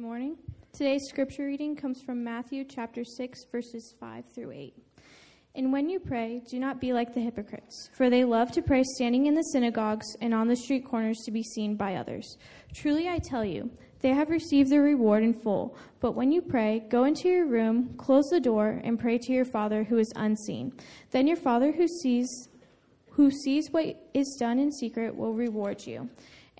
morning. Today's scripture reading comes from Matthew chapter 6, verses 5 through 8. And when you pray, do not be like the hypocrites, for they love to pray standing in the synagogues and on the street corners to be seen by others. Truly I tell you, they have received their reward in full. But when you pray, go into your room, close the door, and pray to your Father who is unseen. Then your Father who sees who sees what is done in secret will reward you.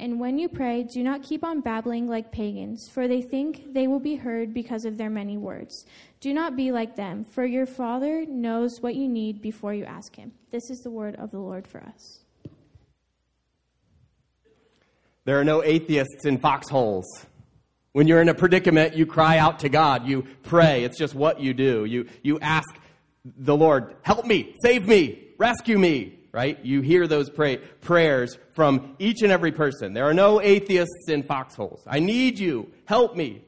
And when you pray, do not keep on babbling like pagans, for they think they will be heard because of their many words. Do not be like them, for your Father knows what you need before you ask Him. This is the word of the Lord for us. There are no atheists in foxholes. When you're in a predicament, you cry out to God. You pray. It's just what you do. You, you ask the Lord, help me, save me, rescue me, right? You hear those pray, prayers from each and every person. There are no atheists in foxholes. I need you. Help me.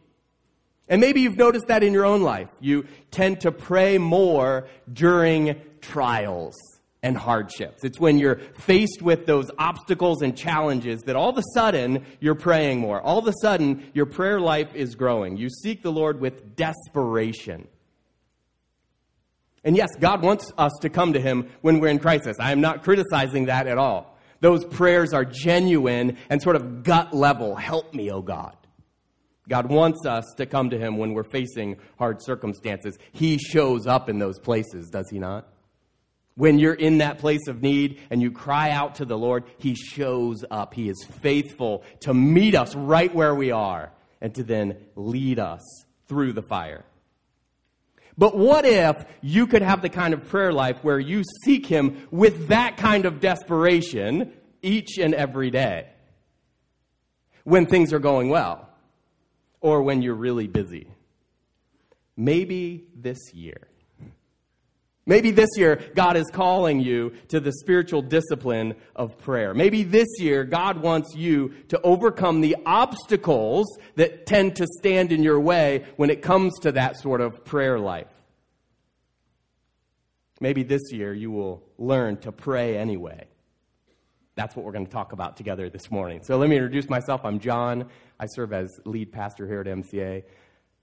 And maybe you've noticed that in your own life. You tend to pray more during trials and hardships. It's when you're faced with those obstacles and challenges that all of a sudden you're praying more. All of a sudden your prayer life is growing. You seek the Lord with desperation. And yes, God wants us to come to Him when we're in crisis. I am not criticizing that at all. Those prayers are genuine and sort of gut level. Help me, oh God. God wants us to come to Him when we're facing hard circumstances. He shows up in those places, does He not? When you're in that place of need and you cry out to the Lord, He shows up. He is faithful to meet us right where we are and to then lead us through the fire. But what if you could have the kind of prayer life where you seek Him with that kind of desperation each and every day? When things are going well, or when you're really busy. Maybe this year. Maybe this year, God is calling you to the spiritual discipline of prayer. Maybe this year, God wants you to overcome the obstacles that tend to stand in your way when it comes to that sort of prayer life. Maybe this year, you will learn to pray anyway. That's what we're going to talk about together this morning. So let me introduce myself. I'm John. I serve as lead pastor here at MCA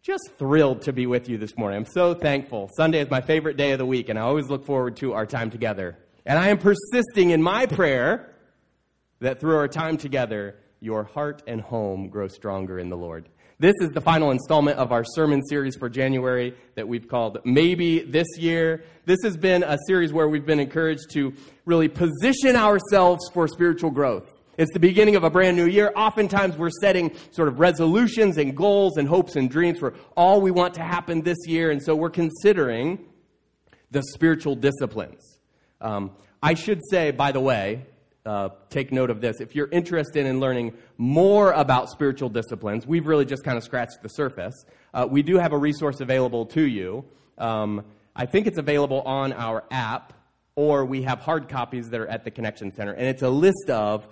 just thrilled to be with you this morning. I'm so thankful. Sunday is my favorite day of the week, and I always look forward to our time together. And I am persisting in my prayer that through our time together, your heart and home grow stronger in the Lord. This is the final installment of our sermon series for January that we've called Maybe This Year. This has been a series where we've been encouraged to really position ourselves for spiritual growth. It's the beginning of a brand new year. Oftentimes we're setting sort of resolutions and goals and hopes and dreams for all we want to happen this year. And so we're considering the spiritual disciplines. Um, I should say, by the way, uh, take note of this. If you're interested in learning more about spiritual disciplines, we've really just kind of scratched the surface. Uh, we do have a resource available to you. Um, I think it's available on our app, or we have hard copies that are at the Connection Center. And it's a list of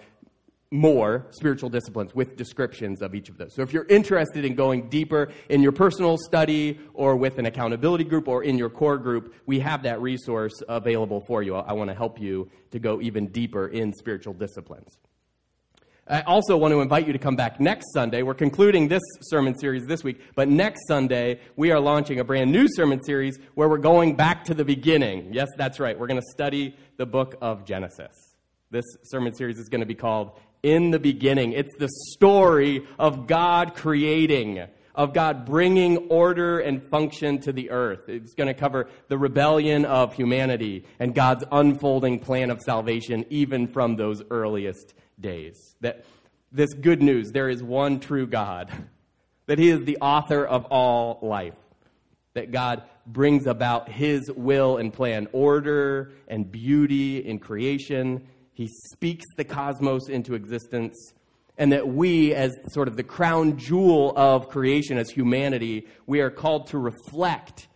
more spiritual disciplines with descriptions of each of those. So if you're interested in going deeper in your personal study or with an accountability group or in your core group, we have that resource available for you. I want to help you to go even deeper in spiritual disciplines. I also want to invite you to come back next Sunday. We're concluding this sermon series this week, but next Sunday we are launching a brand new sermon series where we're going back to the beginning. Yes, that's right. We're going to study the book of Genesis. This sermon series is going to be called in the beginning. It's the story of God creating, of God bringing order and function to the earth. It's going to cover the rebellion of humanity and God's unfolding plan of salvation, even from those earliest days. That this good news there is one true God, that He is the author of all life, that God brings about His will and plan, order and beauty in creation he speaks the cosmos into existence, and that we, as sort of the crown jewel of creation, as humanity, we are called to reflect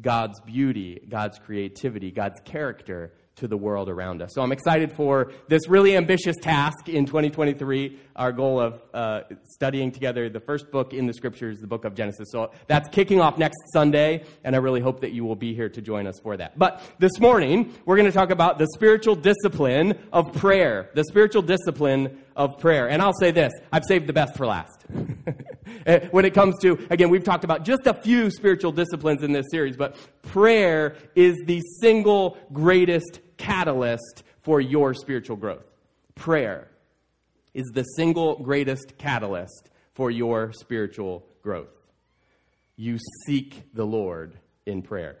God's beauty, God's creativity, God's character to the world around us. So I'm excited for this really ambitious task in 2023, our goal of uh, studying together the first book in the scriptures, the book of Genesis. So that's kicking off next Sunday, and I really hope that you will be here to join us for that. But this morning, we're going to talk about the spiritual discipline of prayer. The spiritual discipline of prayer. And I'll say this I've saved the best for last. Uh, when it comes to, again, we've talked about just a few spiritual disciplines in this series, but prayer is the single greatest catalyst for your spiritual growth. Prayer is the single greatest catalyst for your spiritual growth. You seek the Lord in prayer.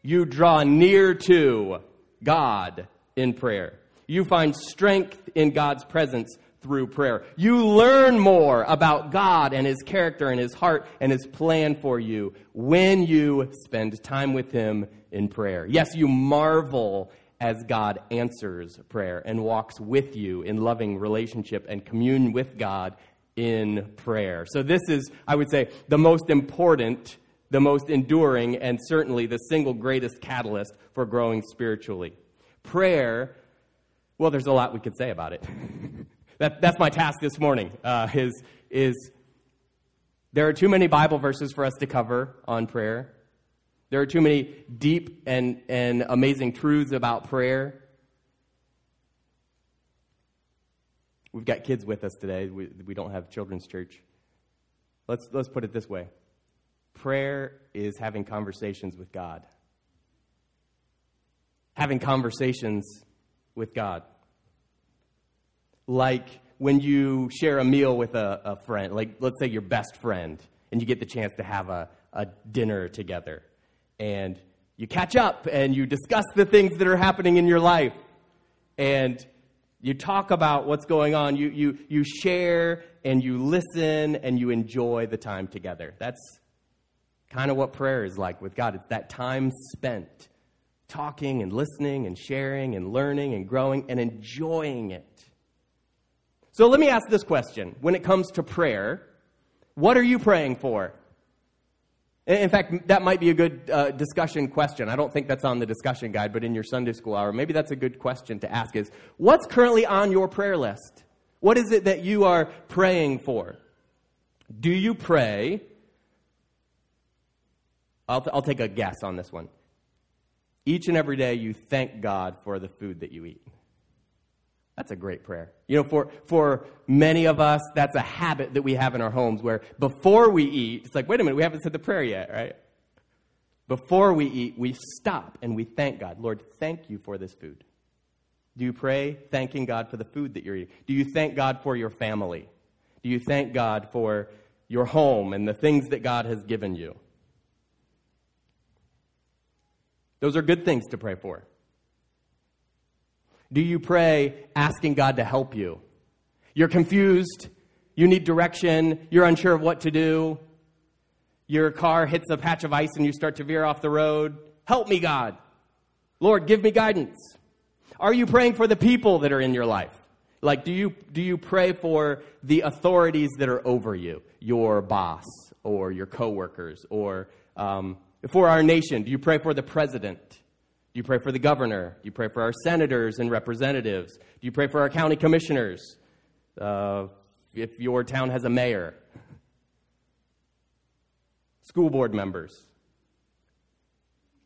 You draw near to God in prayer. You find strength in God's presence through prayer. You learn more about God and His character and His heart and His plan for you when you spend time with Him in prayer. Yes, you marvel as God answers prayer and walks with you in loving relationship and commune with God in prayer. So, this is, I would say, the most important, the most enduring, and certainly the single greatest catalyst for growing spiritually. Prayer, well, there's a lot we could say about it. that, that's my task this morning, uh, is, is there are too many Bible verses for us to cover on prayer. There are too many deep and, and amazing truths about prayer. We've got kids with us today. We, we don't have children's church. Let's, let's put it this way prayer is having conversations with God. Having conversations with God. Like when you share a meal with a, a friend, like let's say your best friend, and you get the chance to have a, a dinner together and you catch up and you discuss the things that are happening in your life and you talk about what's going on you, you, you share and you listen and you enjoy the time together that's kind of what prayer is like with god it's that time spent talking and listening and sharing and learning and growing and enjoying it so let me ask this question when it comes to prayer what are you praying for in fact, that might be a good uh, discussion question. I don't think that's on the discussion guide, but in your Sunday school hour, maybe that's a good question to ask is what's currently on your prayer list? What is it that you are praying for? Do you pray? I'll, t- I'll take a guess on this one. Each and every day, you thank God for the food that you eat. That's a great prayer. You know, for, for many of us, that's a habit that we have in our homes where before we eat, it's like, wait a minute, we haven't said the prayer yet, right? Before we eat, we stop and we thank God. Lord, thank you for this food. Do you pray thanking God for the food that you're eating? Do you thank God for your family? Do you thank God for your home and the things that God has given you? Those are good things to pray for. Do you pray asking God to help you? You're confused. You need direction. You're unsure of what to do. Your car hits a patch of ice and you start to veer off the road. Help me, God. Lord, give me guidance. Are you praying for the people that are in your life? Like, do you, do you pray for the authorities that are over you, your boss or your coworkers, or um, for our nation? Do you pray for the president? Do you pray for the governor? Do you pray for our senators and representatives? Do you pray for our county commissioners? Uh, if your town has a mayor, school board members.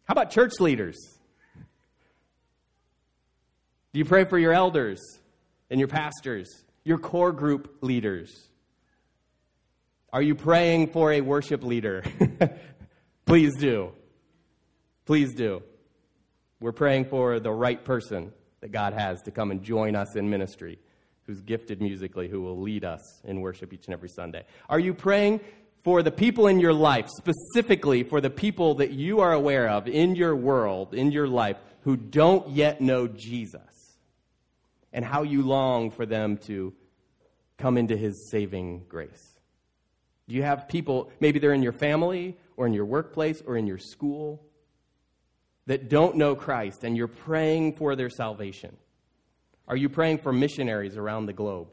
How about church leaders? Do you pray for your elders and your pastors, your core group leaders? Are you praying for a worship leader? Please do. Please do. We're praying for the right person that God has to come and join us in ministry, who's gifted musically, who will lead us in worship each and every Sunday. Are you praying for the people in your life, specifically for the people that you are aware of in your world, in your life, who don't yet know Jesus, and how you long for them to come into his saving grace? Do you have people, maybe they're in your family or in your workplace or in your school, that don't know Christ and you're praying for their salvation? Are you praying for missionaries around the globe?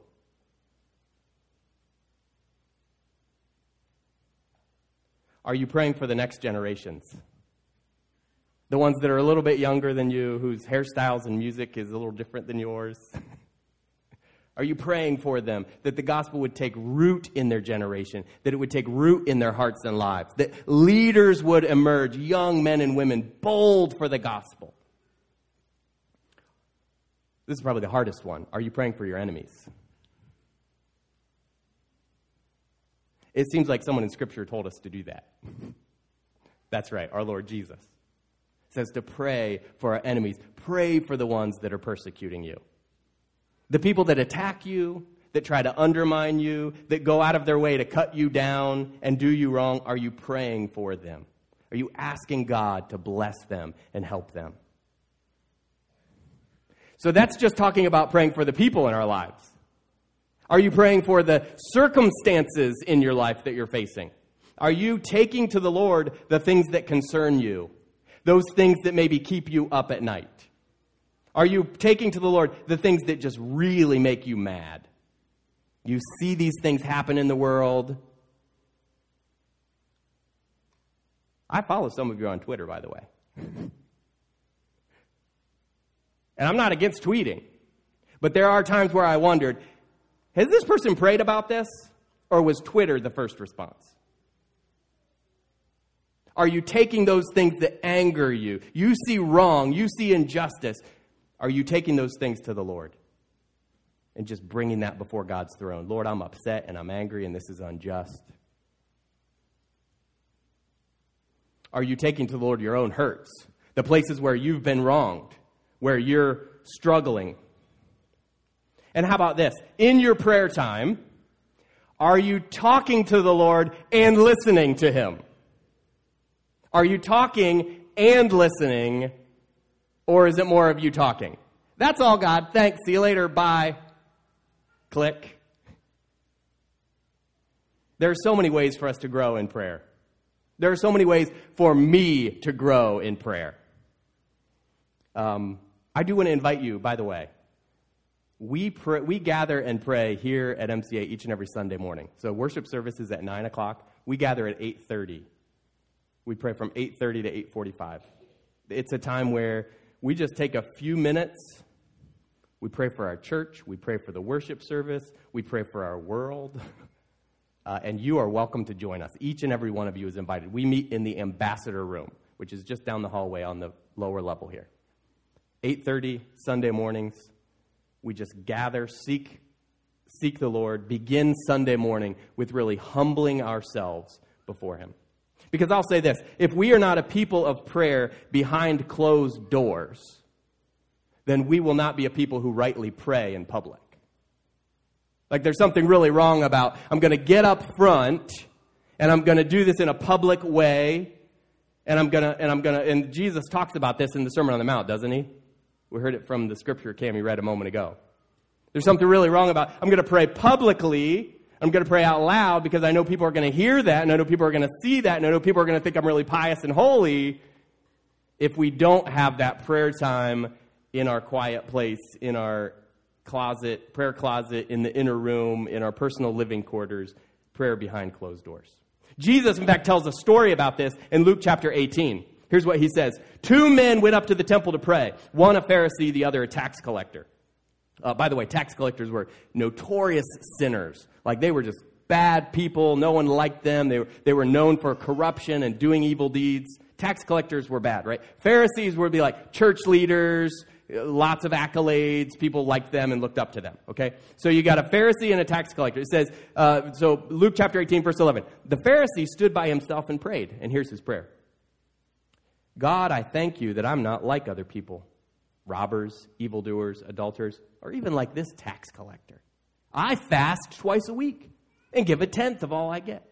Are you praying for the next generations? The ones that are a little bit younger than you, whose hairstyles and music is a little different than yours? Are you praying for them that the gospel would take root in their generation, that it would take root in their hearts and lives, that leaders would emerge, young men and women, bold for the gospel? This is probably the hardest one. Are you praying for your enemies? It seems like someone in Scripture told us to do that. That's right, our Lord Jesus says to pray for our enemies. Pray for the ones that are persecuting you. The people that attack you, that try to undermine you, that go out of their way to cut you down and do you wrong, are you praying for them? Are you asking God to bless them and help them? So that's just talking about praying for the people in our lives. Are you praying for the circumstances in your life that you're facing? Are you taking to the Lord the things that concern you? Those things that maybe keep you up at night? Are you taking to the Lord the things that just really make you mad? You see these things happen in the world. I follow some of you on Twitter, by the way. and I'm not against tweeting, but there are times where I wondered has this person prayed about this, or was Twitter the first response? Are you taking those things that anger you? You see wrong, you see injustice. Are you taking those things to the Lord and just bringing that before God's throne? Lord, I'm upset and I'm angry and this is unjust. Are you taking to the Lord your own hurts, the places where you've been wronged, where you're struggling? And how about this? In your prayer time, are you talking to the Lord and listening to Him? Are you talking and listening, or is it more of you talking? That's all, God. Thanks. See you later. Bye. Click. There are so many ways for us to grow in prayer. There are so many ways for me to grow in prayer. Um, I do want to invite you, by the way. We, pray, we gather and pray here at MCA each and every Sunday morning. So worship service is at 9 o'clock. We gather at 8.30 we pray from 8:30 to 8:45. It's a time where we just take a few minutes. We pray for our church, we pray for the worship service, we pray for our world. Uh, and you are welcome to join us. Each and every one of you is invited. We meet in the ambassador room, which is just down the hallway on the lower level here. 8:30 Sunday mornings, we just gather, seek seek the Lord, begin Sunday morning with really humbling ourselves before him. Because I'll say this if we are not a people of prayer behind closed doors, then we will not be a people who rightly pray in public. Like there's something really wrong about, I'm going to get up front and I'm going to do this in a public way and I'm going to, and I'm going to, and Jesus talks about this in the Sermon on the Mount, doesn't he? We heard it from the scripture Cami read a moment ago. There's something really wrong about, I'm going to pray publicly I'm going to pray out loud because I know people are going to hear that, and I know people are going to see that, and I know people are going to think I'm really pious and holy if we don't have that prayer time in our quiet place, in our closet, prayer closet, in the inner room, in our personal living quarters, prayer behind closed doors. Jesus, in fact, tells a story about this in Luke chapter 18. Here's what he says Two men went up to the temple to pray, one a Pharisee, the other a tax collector. Uh, by the way, tax collectors were notorious sinners. Like they were just bad people. No one liked them. They were, they were known for corruption and doing evil deeds. Tax collectors were bad, right? Pharisees would be like church leaders, lots of accolades. People liked them and looked up to them. Okay, so you got a Pharisee and a tax collector. It says uh, so. Luke chapter eighteen, verse eleven. The Pharisee stood by himself and prayed, and here's his prayer: God, I thank you that I'm not like other people, robbers, evildoers, adulterers, or even like this tax collector. I fast twice a week and give a tenth of all I get.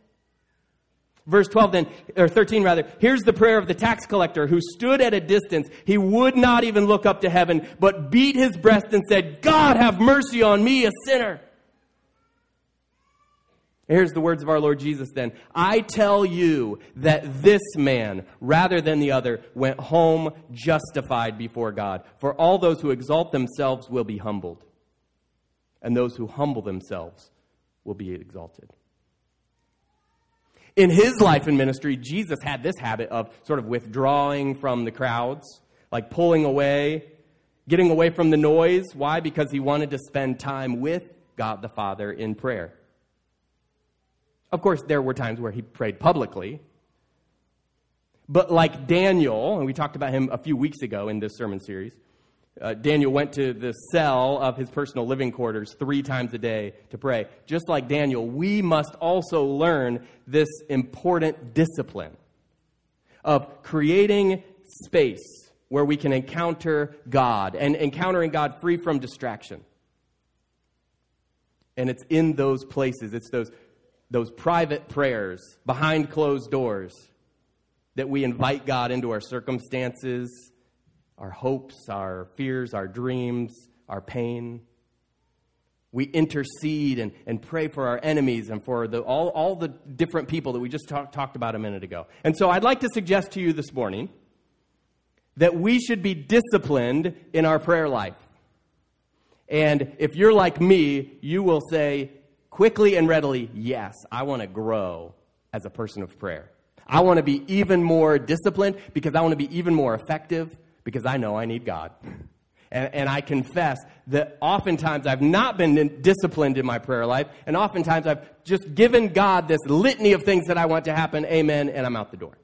Verse 12 then, or 13 rather, here's the prayer of the tax collector who stood at a distance. He would not even look up to heaven, but beat his breast and said, God have mercy on me, a sinner. Here's the words of our Lord Jesus then. I tell you that this man, rather than the other, went home justified before God. For all those who exalt themselves will be humbled, and those who humble themselves will be exalted. In his life and ministry, Jesus had this habit of sort of withdrawing from the crowds, like pulling away, getting away from the noise. Why? Because he wanted to spend time with God the Father in prayer. Of course, there were times where he prayed publicly. But like Daniel, and we talked about him a few weeks ago in this sermon series, Uh, Daniel went to the cell of his personal living quarters three times a day to pray. Just like Daniel, we must also learn this important discipline of creating space where we can encounter God and encountering God free from distraction. And it's in those places, it's those, those private prayers behind closed doors that we invite God into our circumstances, our hopes, our fears, our dreams, our pain. We intercede and, and pray for our enemies and for the, all, all the different people that we just talk, talked about a minute ago. And so I'd like to suggest to you this morning that we should be disciplined in our prayer life. And if you're like me, you will say quickly and readily, Yes, I want to grow as a person of prayer. I want to be even more disciplined because I want to be even more effective because I know I need God. And, and, I confess that oftentimes I've not been disciplined in my prayer life, and oftentimes I've just given God this litany of things that I want to happen, amen, and I'm out the door.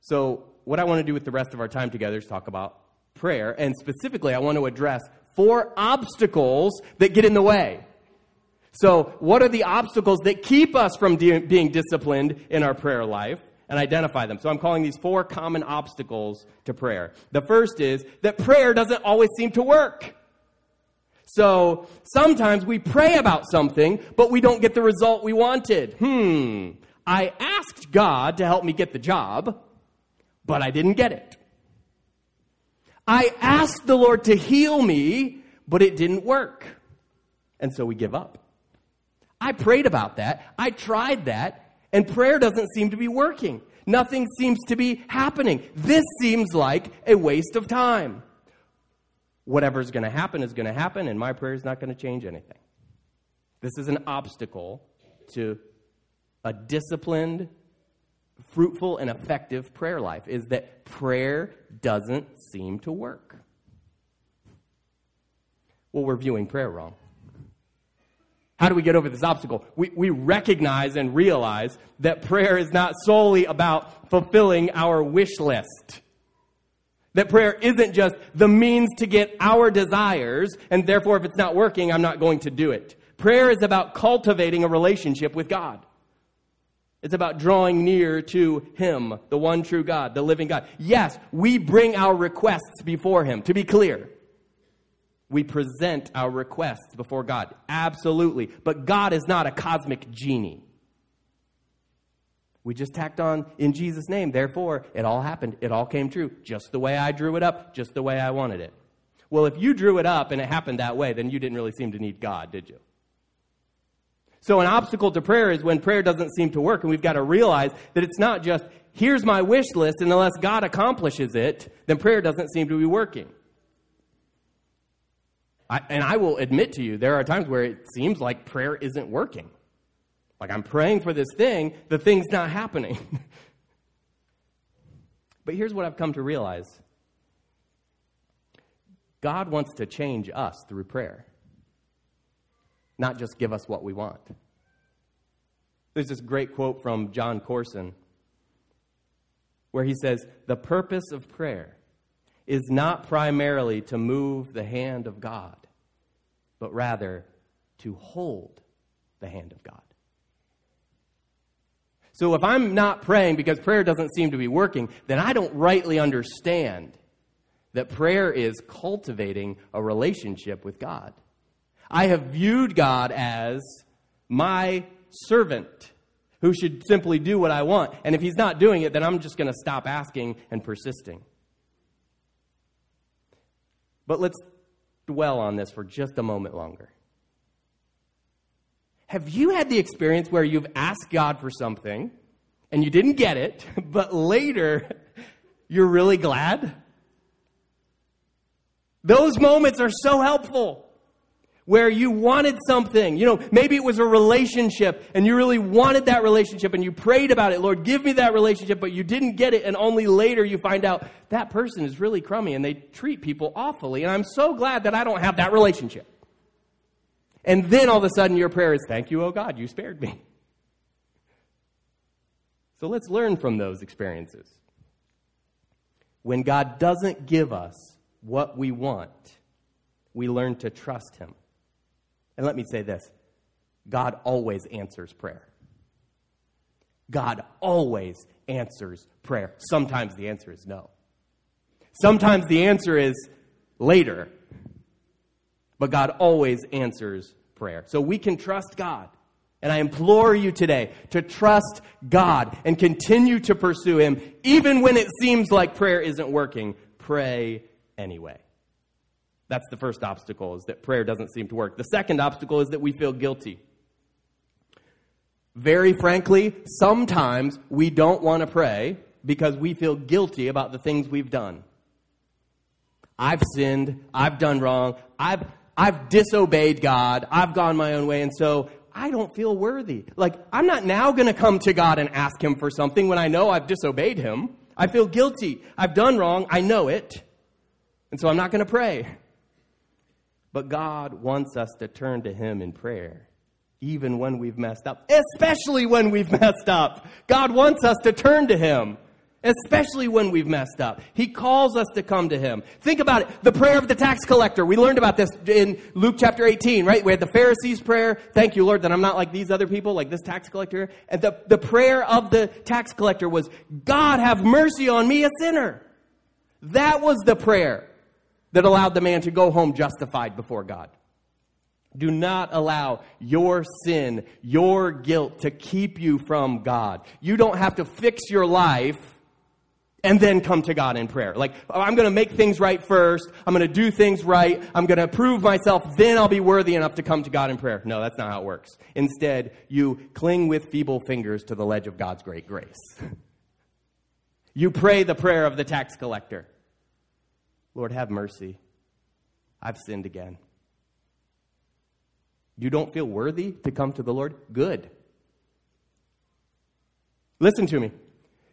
So, what I want to do with the rest of our time together is talk about prayer, and specifically, I want to address four obstacles that get in the way. So, what are the obstacles that keep us from de- being disciplined in our prayer life? And identify them. So, I'm calling these four common obstacles to prayer. The first is that prayer doesn't always seem to work. So, sometimes we pray about something, but we don't get the result we wanted. Hmm, I asked God to help me get the job, but I didn't get it. I asked the Lord to heal me, but it didn't work. And so we give up. I prayed about that. I tried that, and prayer doesn't seem to be working. Nothing seems to be happening. This seems like a waste of time. Whatever's going to happen is going to happen, and my prayer is not going to change anything. This is an obstacle to a disciplined, fruitful, and effective prayer life is that prayer doesn't seem to work. Well, we're viewing prayer wrong. How do we get over this obstacle? We, we recognize and realize that prayer is not solely about fulfilling our wish list. That prayer isn't just the means to get our desires, and therefore, if it's not working, I'm not going to do it. Prayer is about cultivating a relationship with God. It's about drawing near to Him, the one true God, the living God. Yes, we bring our requests before Him, to be clear. We present our requests before God. Absolutely. But God is not a cosmic genie. We just tacked on in Jesus' name. Therefore, it all happened. It all came true. Just the way I drew it up, just the way I wanted it. Well, if you drew it up and it happened that way, then you didn't really seem to need God, did you? So, an obstacle to prayer is when prayer doesn't seem to work, and we've got to realize that it's not just, here's my wish list, and unless God accomplishes it, then prayer doesn't seem to be working. I, and I will admit to you, there are times where it seems like prayer isn't working. Like I'm praying for this thing, the thing's not happening. but here's what I've come to realize God wants to change us through prayer, not just give us what we want. There's this great quote from John Corson where he says, The purpose of prayer is not primarily to move the hand of God, but rather to hold the hand of God. So if I'm not praying because prayer doesn't seem to be working, then I don't rightly understand that prayer is cultivating a relationship with God. I have viewed God as my servant who should simply do what I want. And if he's not doing it, then I'm just going to stop asking and persisting. But let's dwell on this for just a moment longer. Have you had the experience where you've asked God for something and you didn't get it, but later you're really glad? Those moments are so helpful where you wanted something. You know, maybe it was a relationship and you really wanted that relationship and you prayed about it. Lord, give me that relationship, but you didn't get it. And only later you find out that person is really crummy and they treat people awfully. And I'm so glad that I don't have that relationship. And then all of a sudden your prayer is, Thank you, oh God, you spared me. So let's learn from those experiences. when God doesn't give us what we want, we learn to trust Him. And let me say this God always answers prayer. God always answers prayer. Sometimes the answer is no. Sometimes the answer is later. But God always answers prayer. So we can trust God. And I implore you today to trust God and continue to pursue Him, even when it seems like prayer isn't working. Pray anyway. That's the first obstacle, is that prayer doesn't seem to work. The second obstacle is that we feel guilty. Very frankly, sometimes we don't want to pray because we feel guilty about the things we've done. I've sinned, I've done wrong, I've, I've disobeyed God, I've gone my own way, and so I don't feel worthy. Like, I'm not now going to come to God and ask Him for something when I know I've disobeyed Him. I feel guilty. I've done wrong. I know it. And so I'm not going to pray. But God wants us to turn to Him in prayer, even when we've messed up, especially when we've messed up. God wants us to turn to Him especially when we've messed up. He calls us to come to Him. Think about it. The prayer of the tax collector. We learned about this in Luke chapter 18, right? We had the Pharisees' prayer. Thank you, Lord, that I'm not like these other people, like this tax collector. And the, the prayer of the tax collector was, God, have mercy on me, a sinner. That was the prayer that allowed the man to go home justified before God. Do not allow your sin, your guilt to keep you from God. You don't have to fix your life and then come to God in prayer. Like, I'm going to make things right first. I'm going to do things right. I'm going to prove myself. Then I'll be worthy enough to come to God in prayer. No, that's not how it works. Instead, you cling with feeble fingers to the ledge of God's great grace. you pray the prayer of the tax collector Lord, have mercy. I've sinned again. You don't feel worthy to come to the Lord? Good. Listen to me.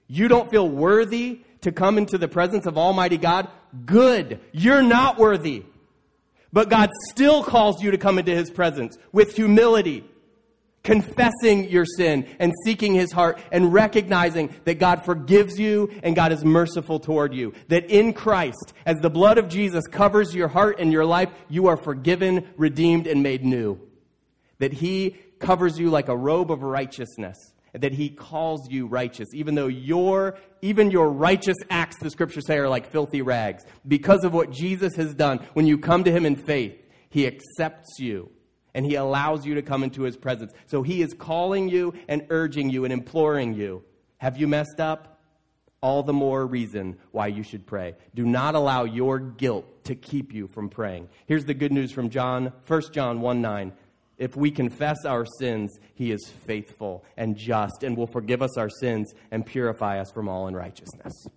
You don't feel worthy to come into the presence of Almighty God? Good. You're not worthy. But God still calls you to come into His presence with humility, confessing your sin and seeking His heart and recognizing that God forgives you and God is merciful toward you. That in Christ, as the blood of Jesus covers your heart and your life, you are forgiven, redeemed, and made new. That He covers you like a robe of righteousness that he calls you righteous, even though your, even your righteous acts, the scriptures say, are like filthy rags. Because of what Jesus has done, when you come to him in faith, he accepts you and he allows you to come into his presence. So he is calling you and urging you and imploring you. Have you messed up? All the more reason why you should pray. Do not allow your guilt to keep you from praying. Here's the good news from John, 1 John 1 9. If we confess our sins, he is faithful and just and will forgive us our sins and purify us from all unrighteousness.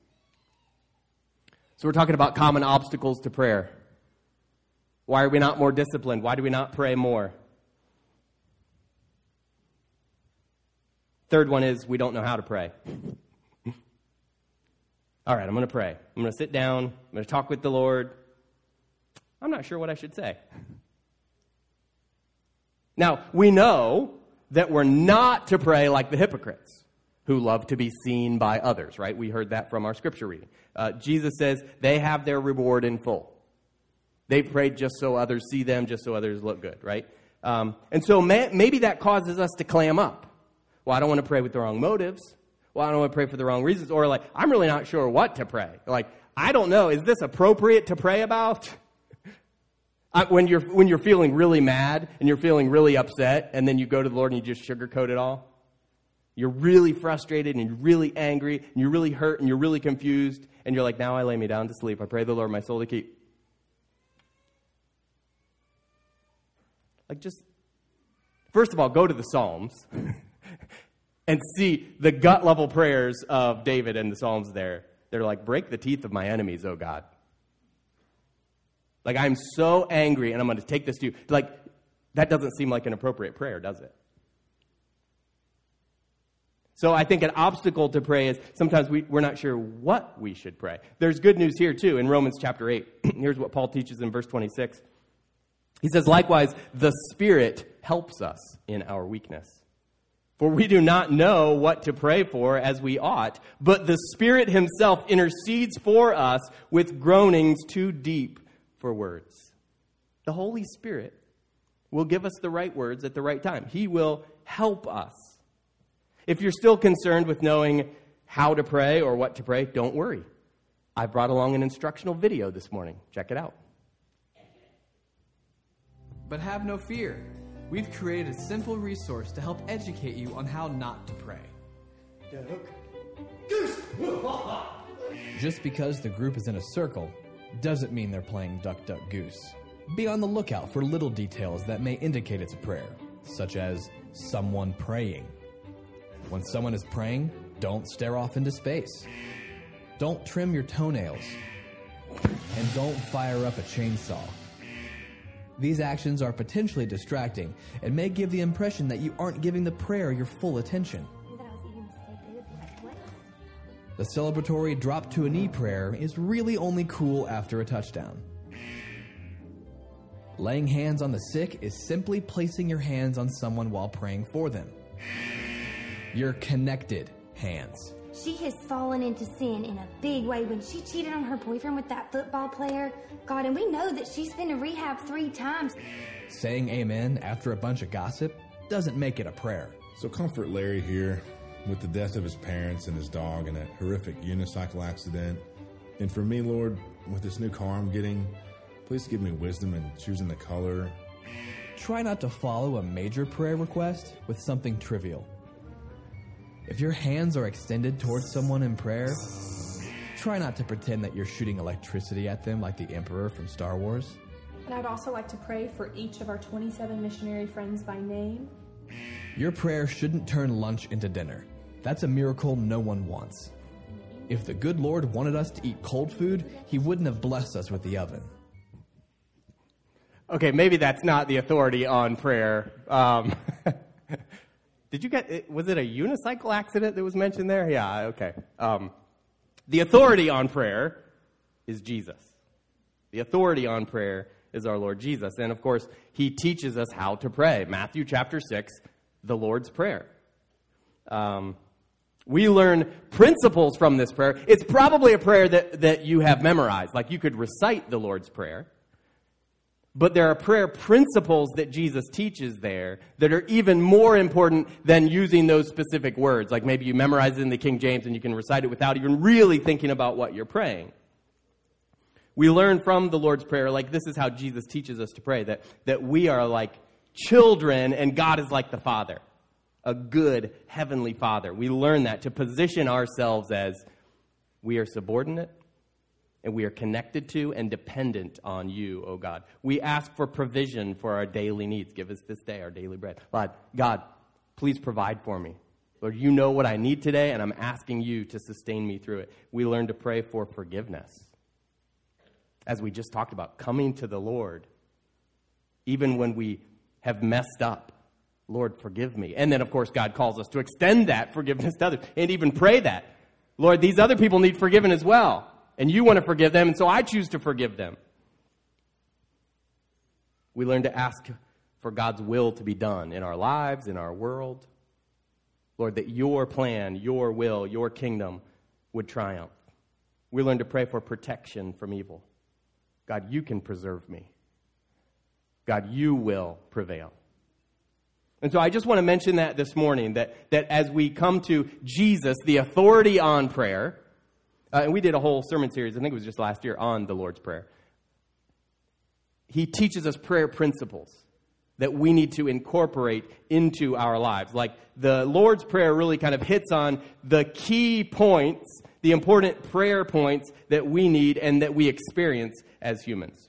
So, we're talking about common obstacles to prayer. Why are we not more disciplined? Why do we not pray more? Third one is we don't know how to pray. All right, I'm going to pray. I'm going to sit down. I'm going to talk with the Lord. I'm not sure what I should say. Now, we know that we're not to pray like the hypocrites who love to be seen by others, right? We heard that from our scripture reading. Uh, Jesus says they have their reward in full. They prayed just so others see them, just so others look good, right? Um, and so may, maybe that causes us to clam up. Well, I don't want to pray with the wrong motives. Well, I don't want to pray for the wrong reasons. Or like, I'm really not sure what to pray. Like, I don't know. Is this appropriate to pray about? When, you're, when you're feeling really mad and you're feeling really upset, and then you go to the Lord and you just sugarcoat it all, you're really frustrated and you're really angry and you're really hurt and you're really confused, and you're like, Now I lay me down to sleep. I pray the Lord my soul to keep. Like, just, first of all, go to the Psalms and see the gut level prayers of David and the Psalms there. They're like, Break the teeth of my enemies, O God. Like, I'm so angry and I'm going to take this to you. Like, that doesn't seem like an appropriate prayer, does it? So I think an obstacle to pray is sometimes we, we're not sure what we should pray. There's good news here, too, in Romans chapter 8. Here's what Paul teaches in verse 26. He says, Likewise, the Spirit helps us in our weakness. For we do not know what to pray for as we ought, but the Spirit Himself intercedes for us with groanings too deep for words. The Holy Spirit will give us the right words at the right time. He will help us. If you're still concerned with knowing how to pray or what to pray, don't worry. I brought along an instructional video this morning. Check it out. But have no fear. We've created a simple resource to help educate you on how not to pray. Just because the group is in a circle doesn't mean they're playing Duck Duck Goose. Be on the lookout for little details that may indicate it's a prayer, such as someone praying. When someone is praying, don't stare off into space. Don't trim your toenails. And don't fire up a chainsaw. These actions are potentially distracting and may give the impression that you aren't giving the prayer your full attention. The celebratory drop to a knee prayer is really only cool after a touchdown. Laying hands on the sick is simply placing your hands on someone while praying for them. Your connected hands. She has fallen into sin in a big way when she cheated on her boyfriend with that football player. God, and we know that she's been to rehab three times. Saying amen after a bunch of gossip doesn't make it a prayer. So comfort Larry here with the death of his parents and his dog and that horrific unicycle accident. And for me, Lord, with this new car I'm getting, please give me wisdom in choosing the color. Try not to follow a major prayer request with something trivial. If your hands are extended towards someone in prayer, try not to pretend that you're shooting electricity at them like the Emperor from Star Wars. And I'd also like to pray for each of our 27 missionary friends by name. Your prayer shouldn't turn lunch into dinner. That's a miracle no one wants. If the good Lord wanted us to eat cold food, He wouldn't have blessed us with the oven. Okay, maybe that's not the authority on prayer. Um, did you get? Was it a unicycle accident that was mentioned there? Yeah. Okay. Um, the authority on prayer is Jesus. The authority on prayer is our Lord Jesus, and of course, He teaches us how to pray. Matthew chapter six, the Lord's prayer. Um, we learn principles from this prayer. It's probably a prayer that, that you have memorized. Like you could recite the Lord's Prayer. But there are prayer principles that Jesus teaches there that are even more important than using those specific words. Like maybe you memorize it in the King James and you can recite it without even really thinking about what you're praying. We learn from the Lord's Prayer, like this is how Jesus teaches us to pray, that, that we are like children and God is like the Father a good heavenly father. We learn that to position ourselves as we are subordinate and we are connected to and dependent on you, O oh God. We ask for provision for our daily needs. Give us this day our daily bread. Lord, God, please provide for me. Lord, you know what I need today, and I'm asking you to sustain me through it. We learn to pray for forgiveness. As we just talked about, coming to the Lord, even when we have messed up Lord, forgive me. And then, of course, God calls us to extend that forgiveness to others and even pray that. Lord, these other people need forgiven as well. And you want to forgive them, and so I choose to forgive them. We learn to ask for God's will to be done in our lives, in our world. Lord, that your plan, your will, your kingdom would triumph. We learn to pray for protection from evil. God, you can preserve me. God, you will prevail. And so I just want to mention that this morning that, that as we come to Jesus, the authority on prayer, uh, and we did a whole sermon series, I think it was just last year, on the Lord's Prayer. He teaches us prayer principles that we need to incorporate into our lives. Like the Lord's Prayer really kind of hits on the key points, the important prayer points that we need and that we experience as humans.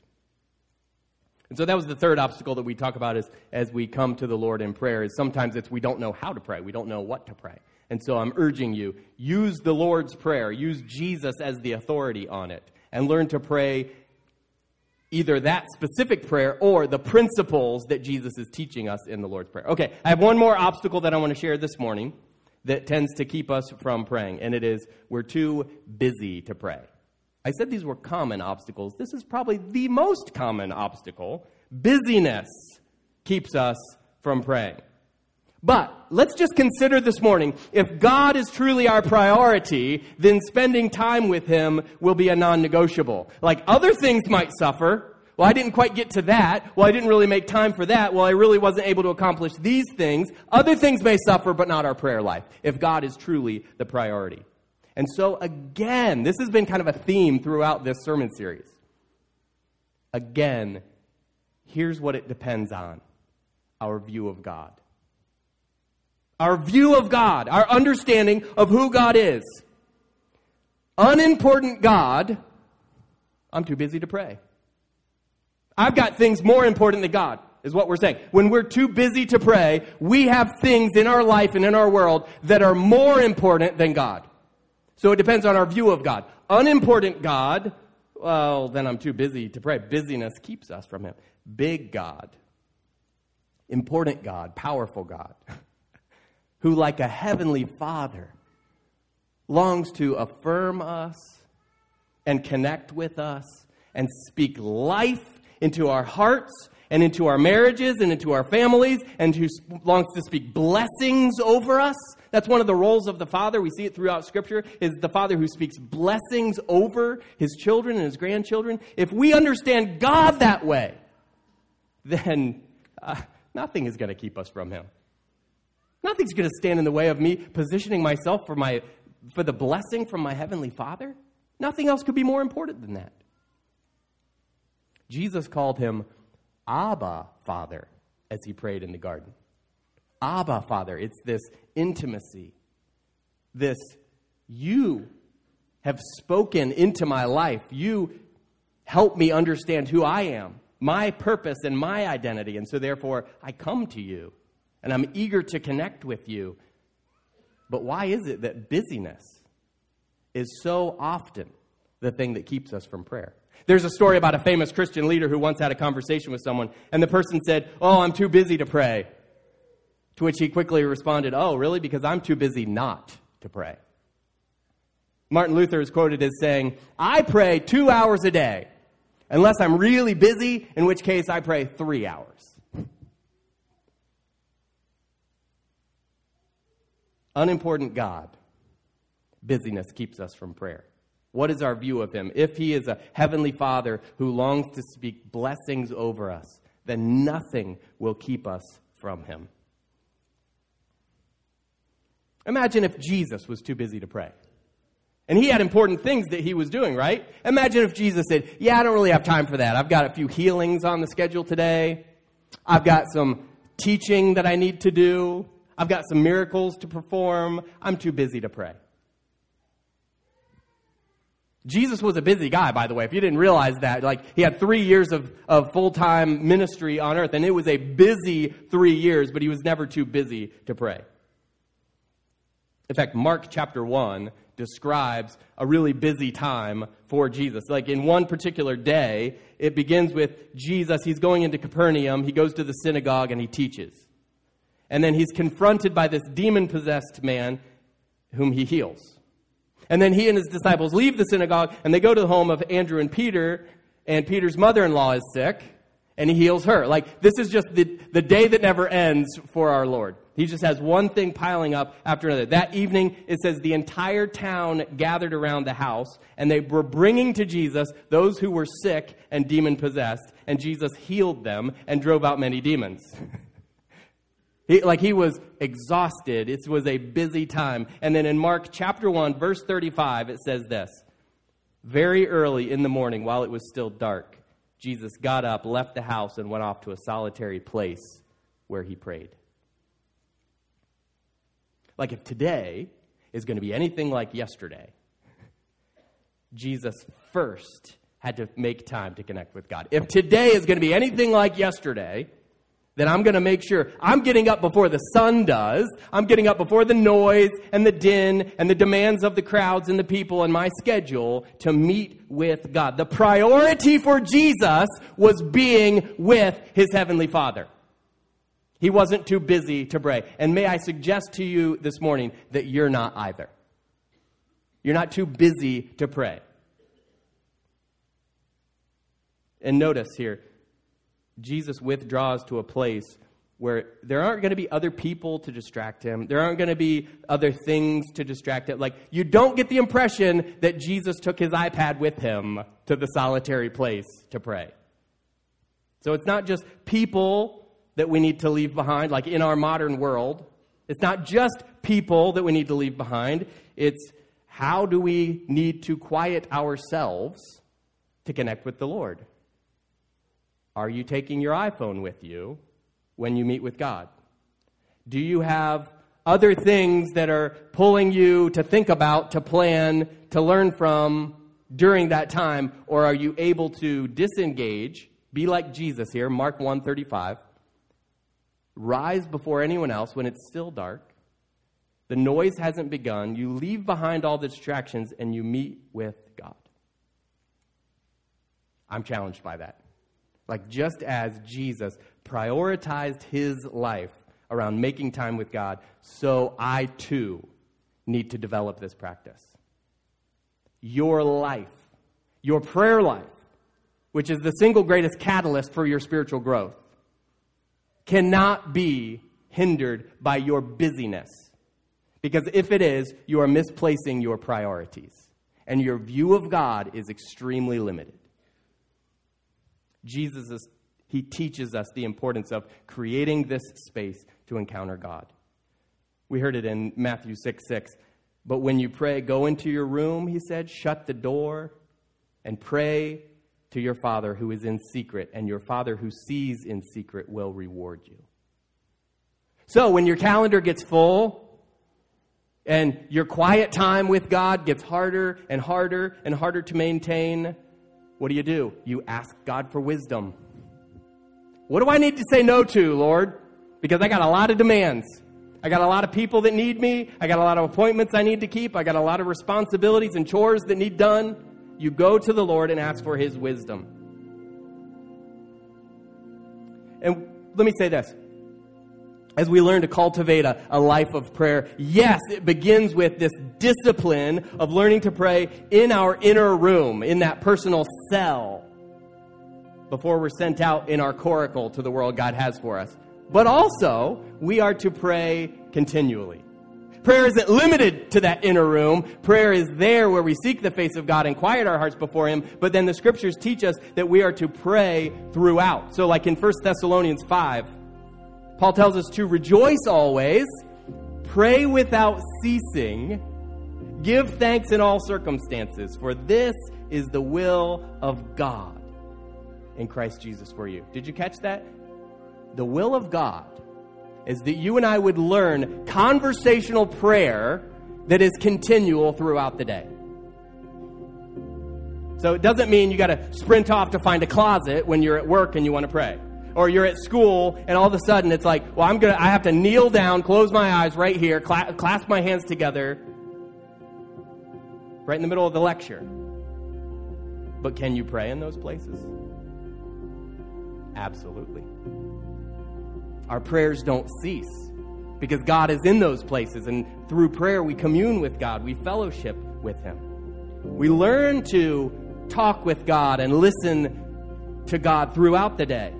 And so that was the third obstacle that we talk about as, as we come to the Lord in prayer is sometimes it's we don't know how to pray. We don't know what to pray. And so I'm urging you, use the Lord's Prayer. Use Jesus as the authority on it. And learn to pray either that specific prayer or the principles that Jesus is teaching us in the Lord's Prayer. Okay, I have one more obstacle that I want to share this morning that tends to keep us from praying, and it is we're too busy to pray. I said these were common obstacles. This is probably the most common obstacle. Busyness keeps us from praying. But let's just consider this morning if God is truly our priority, then spending time with Him will be a non negotiable. Like other things might suffer. Well, I didn't quite get to that. Well, I didn't really make time for that. Well, I really wasn't able to accomplish these things. Other things may suffer, but not our prayer life, if God is truly the priority. And so, again, this has been kind of a theme throughout this sermon series. Again, here's what it depends on our view of God. Our view of God, our understanding of who God is. Unimportant God, I'm too busy to pray. I've got things more important than God, is what we're saying. When we're too busy to pray, we have things in our life and in our world that are more important than God. So it depends on our view of God. Unimportant God, well, then I'm too busy to pray. Busyness keeps us from Him. Big God, important God, powerful God, who, like a heavenly Father, longs to affirm us and connect with us and speak life into our hearts and into our marriages and into our families and who longs to speak blessings over us. That's one of the roles of the father. We see it throughout scripture is the father who speaks blessings over his children and his grandchildren. If we understand God that way, then uh, nothing is going to keep us from him. Nothing's going to stand in the way of me positioning myself for my for the blessing from my heavenly father. Nothing else could be more important than that. Jesus called him Abba, Father, as he prayed in the garden. Abba, Father. It's this intimacy, this you have spoken into my life. You help me understand who I am, my purpose, and my identity. And so, therefore, I come to you and I'm eager to connect with you. But why is it that busyness is so often the thing that keeps us from prayer? There's a story about a famous Christian leader who once had a conversation with someone, and the person said, Oh, I'm too busy to pray. To which he quickly responded, Oh, really? Because I'm too busy not to pray. Martin Luther is quoted as saying, I pray two hours a day, unless I'm really busy, in which case I pray three hours. Unimportant God, busyness keeps us from prayer. What is our view of him? If he is a heavenly father who longs to speak blessings over us, then nothing will keep us from him. Imagine if Jesus was too busy to pray. And he had important things that he was doing, right? Imagine if Jesus said, Yeah, I don't really have time for that. I've got a few healings on the schedule today. I've got some teaching that I need to do. I've got some miracles to perform. I'm too busy to pray. Jesus was a busy guy, by the way, if you didn't realize that. Like, he had three years of, of full time ministry on earth, and it was a busy three years, but he was never too busy to pray. In fact, Mark chapter 1 describes a really busy time for Jesus. Like in one particular day, it begins with Jesus, he's going into Capernaum, he goes to the synagogue, and he teaches. And then he's confronted by this demon possessed man whom he heals. And then he and his disciples leave the synagogue and they go to the home of Andrew and Peter, and Peter's mother in law is sick, and he heals her. Like, this is just the, the day that never ends for our Lord. He just has one thing piling up after another. That evening, it says the entire town gathered around the house, and they were bringing to Jesus those who were sick and demon possessed, and Jesus healed them and drove out many demons. He, like he was exhausted. It was a busy time. And then in Mark chapter 1, verse 35, it says this Very early in the morning, while it was still dark, Jesus got up, left the house, and went off to a solitary place where he prayed. Like if today is going to be anything like yesterday, Jesus first had to make time to connect with God. If today is going to be anything like yesterday, then I'm going to make sure I'm getting up before the sun does. I'm getting up before the noise and the din and the demands of the crowds and the people and my schedule to meet with God. The priority for Jesus was being with his heavenly Father. He wasn't too busy to pray. And may I suggest to you this morning that you're not either. You're not too busy to pray. And notice here, Jesus withdraws to a place where there aren't going to be other people to distract him. There aren't going to be other things to distract him. Like, you don't get the impression that Jesus took his iPad with him to the solitary place to pray. So it's not just people that we need to leave behind, like in our modern world. It's not just people that we need to leave behind. It's how do we need to quiet ourselves to connect with the Lord? Are you taking your iPhone with you when you meet with God? Do you have other things that are pulling you to think about, to plan, to learn from during that time? Or are you able to disengage, be like Jesus here, Mark 135, rise before anyone else when it's still dark? The noise hasn't begun. You leave behind all the distractions and you meet with God. I'm challenged by that. Like, just as Jesus prioritized his life around making time with God, so I too need to develop this practice. Your life, your prayer life, which is the single greatest catalyst for your spiritual growth, cannot be hindered by your busyness. Because if it is, you are misplacing your priorities, and your view of God is extremely limited. Jesus is, he teaches us the importance of creating this space to encounter God. We heard it in Matthew 6 6. But when you pray, go into your room, he said, shut the door, and pray to your Father who is in secret, and your Father who sees in secret will reward you. So when your calendar gets full, and your quiet time with God gets harder and harder and harder to maintain, what do you do? You ask God for wisdom. What do I need to say no to, Lord? Because I got a lot of demands. I got a lot of people that need me. I got a lot of appointments I need to keep. I got a lot of responsibilities and chores that need done. You go to the Lord and ask for His wisdom. And let me say this as we learn to cultivate a, a, life of prayer, yes, it begins with this discipline of learning to pray in our inner room, in that personal cell, before we're sent out in our coracle to the world God has for us. But also, we are to pray continually. Prayer isn't limited to that inner room. Prayer is there where we seek the face of God and quiet our hearts before Him. But then the scriptures teach us that we are to pray throughout. So, like in 1 Thessalonians 5, Paul tells us to rejoice always, pray without ceasing, give thanks in all circumstances, for this is the will of God in Christ Jesus for you. Did you catch that? The will of God is that you and I would learn conversational prayer that is continual throughout the day. So it doesn't mean you got to sprint off to find a closet when you're at work and you want to pray or you're at school and all of a sudden it's like, well, I'm gonna, I have to kneel down, close my eyes right here, cla- clasp my hands together, right in the middle of the lecture. But can you pray in those places? Absolutely. Our prayers don't cease because God is in those places, and through prayer we commune with God, we fellowship with Him. We learn to talk with God and listen to God throughout the day.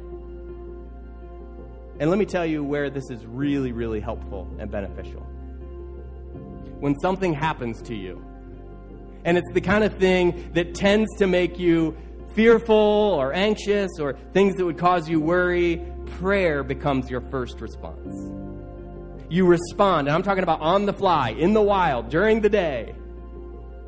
And let me tell you where this is really, really helpful and beneficial. When something happens to you, and it's the kind of thing that tends to make you fearful or anxious or things that would cause you worry, prayer becomes your first response. You respond, and I'm talking about on the fly, in the wild, during the day.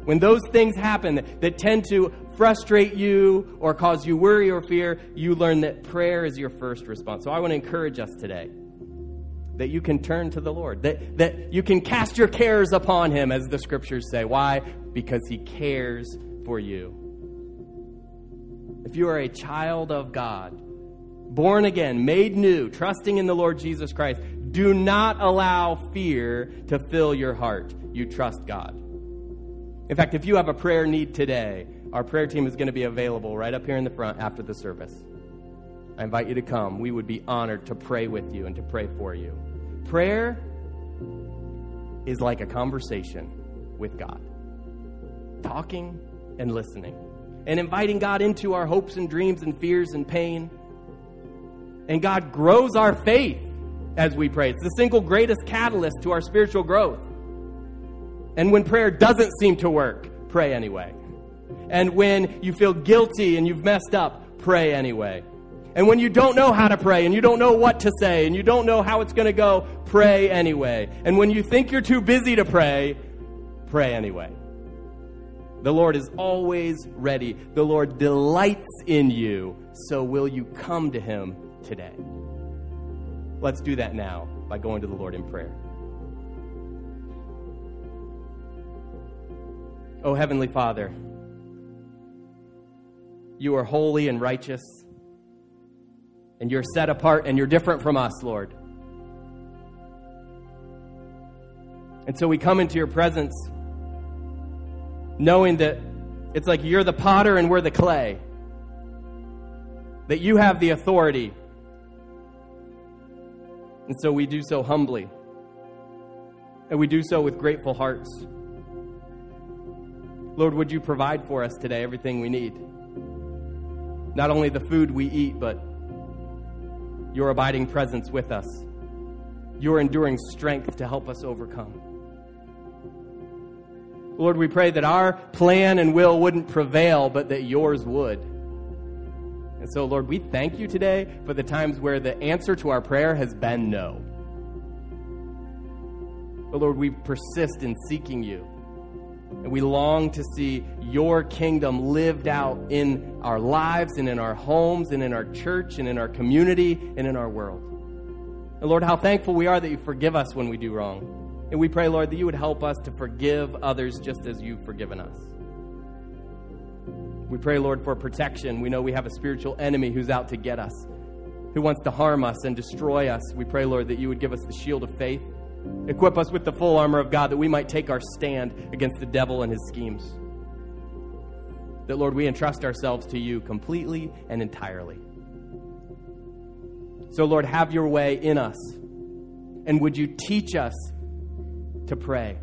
When those things happen that tend to frustrate you or cause you worry or fear, you learn that prayer is your first response. So I want to encourage us today that you can turn to the Lord, that, that you can cast your cares upon Him, as the scriptures say. Why? Because He cares for you. If you are a child of God, born again, made new, trusting in the Lord Jesus Christ, do not allow fear to fill your heart. You trust God. In fact, if you have a prayer need today, our prayer team is going to be available right up here in the front after the service. I invite you to come. We would be honored to pray with you and to pray for you. Prayer is like a conversation with God, talking and listening, and inviting God into our hopes and dreams and fears and pain. And God grows our faith as we pray. It's the single greatest catalyst to our spiritual growth. And when prayer doesn't seem to work, pray anyway. And when you feel guilty and you've messed up, pray anyway. And when you don't know how to pray and you don't know what to say and you don't know how it's going to go, pray anyway. And when you think you're too busy to pray, pray anyway. The Lord is always ready. The Lord delights in you. So will you come to him today? Let's do that now by going to the Lord in prayer. Oh, Heavenly Father, you are holy and righteous, and you're set apart and you're different from us, Lord. And so we come into your presence knowing that it's like you're the potter and we're the clay, that you have the authority. And so we do so humbly, and we do so with grateful hearts. Lord, would you provide for us today everything we need? Not only the food we eat, but your abiding presence with us, your enduring strength to help us overcome. Lord, we pray that our plan and will wouldn't prevail, but that yours would. And so, Lord, we thank you today for the times where the answer to our prayer has been no. But Lord, we persist in seeking you. And we long to see your kingdom lived out in our lives and in our homes and in our church and in our community and in our world. And Lord, how thankful we are that you forgive us when we do wrong. And we pray, Lord, that you would help us to forgive others just as you've forgiven us. We pray, Lord, for protection. We know we have a spiritual enemy who's out to get us, who wants to harm us and destroy us. We pray, Lord, that you would give us the shield of faith Equip us with the full armor of God that we might take our stand against the devil and his schemes. That, Lord, we entrust ourselves to you completely and entirely. So, Lord, have your way in us. And would you teach us to pray,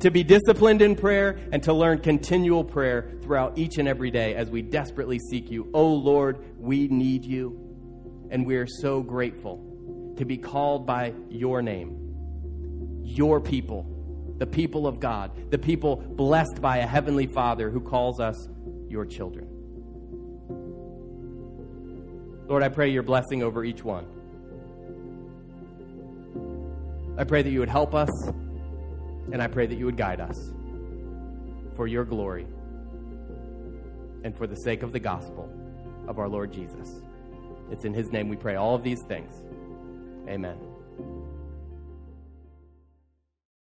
to be disciplined in prayer, and to learn continual prayer throughout each and every day as we desperately seek you? Oh, Lord, we need you, and we are so grateful to be called by your name your people, the people of God, the people blessed by a heavenly Father who calls us your children. Lord, I pray your blessing over each one. I pray that you would help us, and I pray that you would guide us for your glory and for the sake of the gospel of our Lord Jesus. It's in his name we pray all of these things. Amen.